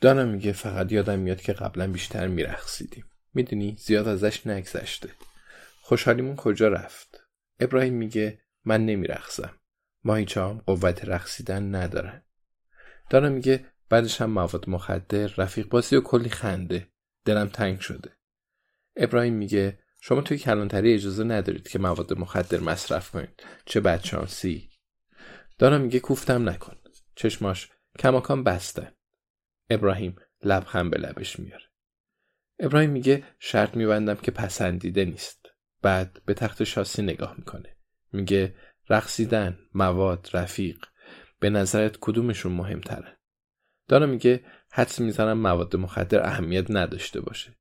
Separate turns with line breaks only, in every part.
دانا میگه فقط یادم میاد که قبلا بیشتر میرخصیدیم می‌دونی؟ زیاد ازش نگذشته. خوشحالیمون کجا رفت؟ ابراهیم میگه من نمیرخصم ماهیچام قوت رقصیدن ندارن دانا میگه بعدش هم مواد مخدر رفیق بازی و کلی خنده. دلم تنگ شده. ابراهیم میگه شما توی کلانتری اجازه ندارید که مواد مخدر مصرف کنید. چه بدشانسی. دانا میگه کوفتم نکن. چشماش کماکان بستن ابراهیم لبخند به لبش میاره. ابراهیم میگه شرط میبندم که پسندیده نیست. بعد به تخت شاسی نگاه می‌کنه. میگه رقصیدن مواد رفیق به نظرت کدومشون مهمتره؟ دانا میگه حدس می‌زنم مواد مخدر اهمیت نداشته باشه.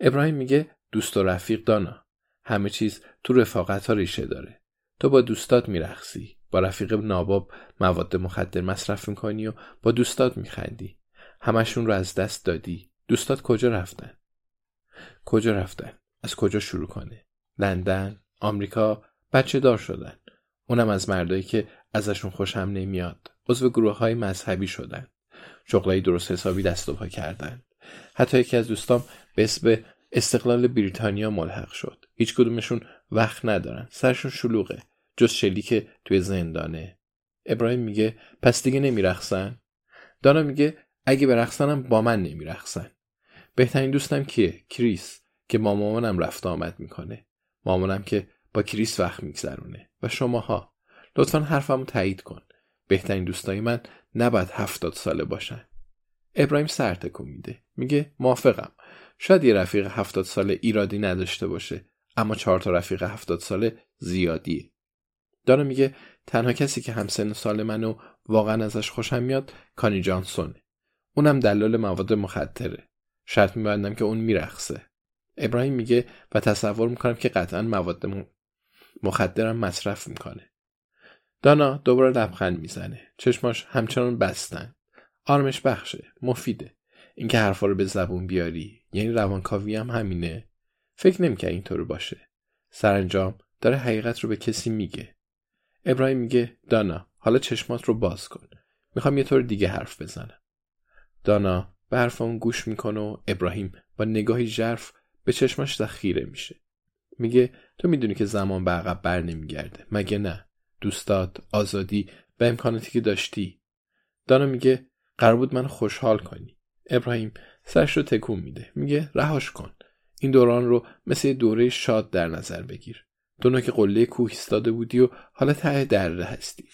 ابراهیم میگه دوست و رفیق دانا. همه چیز تو رفاقت ها ریشه داره. تو با دوستات میرخصی با رفیق ناباب مواد مخدر مصرف می‌کنی و با دوستات میخندی. همشون رو از دست دادی. دوستات کجا رفتن؟ کجا رفتن؟ از کجا شروع کنه لندن آمریکا؟ بچه دار شدن. اونم از مردایی که ازشون خوشم نمیاد. عضو گروه های مذهبی شدن. شغلای درست حسابی دست و پا کردن. حتی یکی از دوستام به اسم استقلال بریتانیا ملحق شد. هیچ کدومشون وقت ندارن. سرشون شلوغه. جز شلیک توی زندانه. ابراهیم میگه پس دیگه نمیرخصن دانا میگه اگه برقصنم با من نمیرخصن بهترین دوستم کیه؟ کریس که با مامانم رفت آمد می‌کنه. مامانم که با کریس وقت میگذرونه. و شماها. لطفا حرفمو تایید کن. بهترین دوستای من نباید هفتاد ساله باشن. ابراهیم سر تکون میده. میگه موافقم. شاید یه رفیق هفتاد ساله ایرادی نداشته باشه اما چهار تا رفیق هفتاد ساله زیادیه. دانا میگه تنها کسی که همسن سال منو واقعا ازش خوشم میاد کانی جانسونه. اونم دلال مواد مخدره. شرط میبندم که اون میرخصه ابراهیم میگه و تصور می‌کنم که قطعا مواد مخدرم مصرف می‌کنه. دانا دوباره لبخند می‌زنه. چشماش همچنان بستن. آرمش بخشه. مفیده. اینکه حرفا رو به زبون بیاری. یعنی روانکاوی هم همینه. فکر نمی‌کرد اینطور باشه. سرانجام داره حقیقت رو به کسی میگه. ابراهیم میگه دانا حالا چشمات رو باز کن. می‌خوام یه طور دیگه حرف بزنم. دانا به حرف اون گوش می‌کنه و ابراهیم با نگاهی ژرف به چشماش ذخیره میشه. میگه تو می‌دونی که زمان به عقب بر نمیگرده. مگه نه؟ دوستات آزادی و امکاناتی که داشتی. دانا میگه قرار بود من خوشحال کنی. ابراهیم سرش رو تکون میده. میگه رهاش کن. این دوران رو مثل دوره شاد در نظر بگیر. تو که قله کوه ایستاده بودی و حالا ته دره هستی.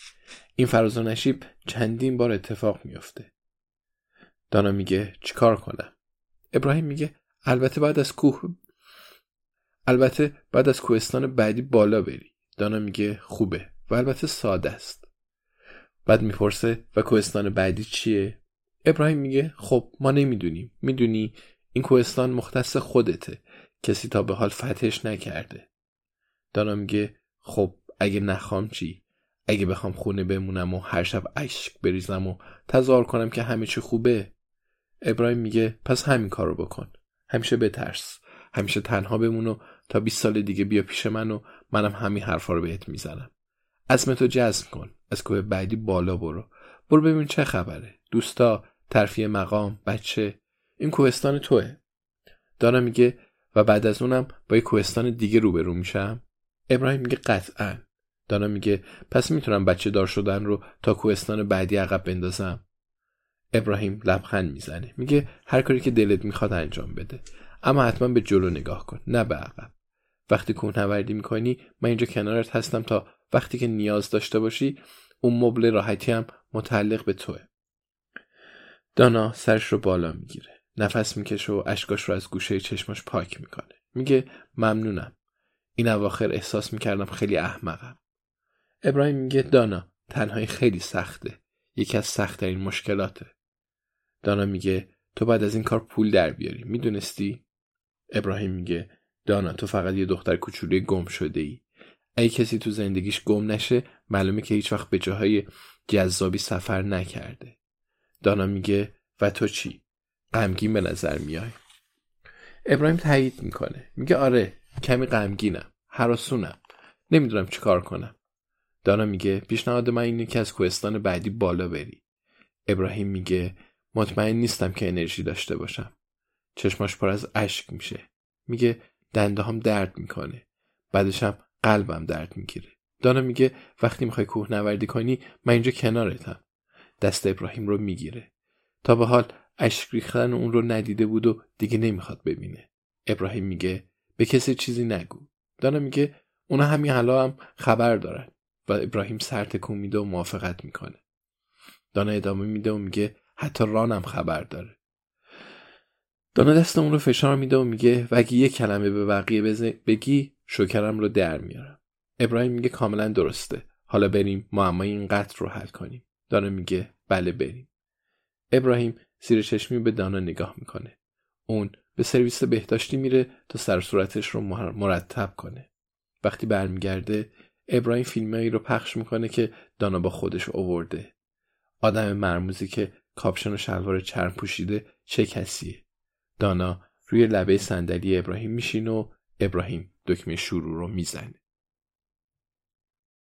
این فراز و نشیب چندین بار اتفاق میافته. دانا میگه چیکار کنم؟ ابراهیم میگه البته بعد از کوه البته بعد از کوهستان بعدی بالا بری. دانا میگه خوبه و البته ساده است. بعد می‌پرسه و کوهستان بعدی چیه؟ ابراهیم میگه خب ما نمی‌دونیم. می‌دونی این کوهستان مختص خودته. کسی تا به حال فتحش نکرده. دانا میگه خب اگه نخوام چی؟ اگه بخوام خونه بمونم و هر شب اشک بریزم و تظاهر کنم که همه چی خوبه ابراهیم میگه پس همین کارو بکن. همیشه بترس. همیشه تنها بمون و تا 20 سال دیگه بیا پیش من و منم همین حرفا رو بهت می‌زنم. تو جذب کن. از کوه بعدی بالا برو. برو ببین چه خبره. دوستا ترفیه مقام بچه. این کوهستان توه. دانا میگه و بعد از اونم با یه کوهستان دیگه روبرو میشم. ابراهیم میگه قطعا. دانا میگه پس می‌تونم بچه دار شدن رو تا کوهستان بعدی عقب بندازم. ابراهیم لبخند می‌زنه. میگه هر کاری که دلت می‌خواد انجام بده. اما حتما به جلو نگاه کن نه به عقب. وقتی کوهنوردی می‌کنی من اینجا کنارت هستم تا وقتی که نیاز داشته باشی اون مبل راحتی هم متعلق به توه. دانا سرش رو بالا می‌گیره. نفس می‌کشه و اشکاش رو از گوشه چشماش پاک می‌کنه. میگه ممنونم. این اواخر احساس می‌کردم خیلی احمقم. ابراهیم میگه دانا تنهایی خیلی سخته. یکی از سختترین مشکلاته. دانا میگه تو بعد از این کار پول در بیاری. می‌دونستی؟ ابراهیم میگه دانا تو فقط یه دختر کوچولوی گم شده ای اگه کسی تو زندگیش گم نشه معلومه که هیچ وقت به جاهای جذابی سفر نکرده. دانا میگه و تو چی؟ غمگین به نظر میای. ابراهیم تایید می‌کنه. میگه آره کمی غمگینم حراسونم. نمی‌دونم چی کار کنم. دانا میگه پیشنهاد من اینه که از کوهستان بعدی بالا بری. ابراهیم میگه مطمئن نیستم که انرژی داشته باشم. چشماش پر از اشک میشه. میگه دنده هم درد می‌کنه. بعدشم قلبم درد می‌گیره. دانا میگه وقتی می‌خوای کوه نوردی کنی من اینجا کنارتم. دست ابراهیم رو می‌گیره. تا به حال اشک ریختن اون رو ندیده بود و دیگه نمی‌خواد ببینه. ابراهیم میگه به کسی چیزی نگو. دانا میگه اونا همین حالا هم خبر دارن و ابراهیم سر تکون میده و موافقت می‌کنه. دانا ادامه میده و میگه حتی رانم خبر داره. دانا دست اون رو فشار میده و میگه و اگه یه کلمه به بقیه بگی شکرم رو در میارم. ابراهیم میگه کاملا درسته. حالا بریم معمای این قتل رو حل کنیم. دانا میگه بله بریم. ابراهیم زیر چشمی به دانا نگاه می‌کنه. اون به سرویس بهداشتی میره تا سر صورتش رو مرتب کنه. وقتی برمیگرده ابراهیم فیلمایی رو پخش می‌کنه که دانا با خودش اوورده. آدم مرموزی که کاپشن و شلوار چرم پوشیده چه کسیه؟ دانا روی لبه صندلی ابراهیم میشینه و ابراهیم دکمه شروع رو می‌زنه.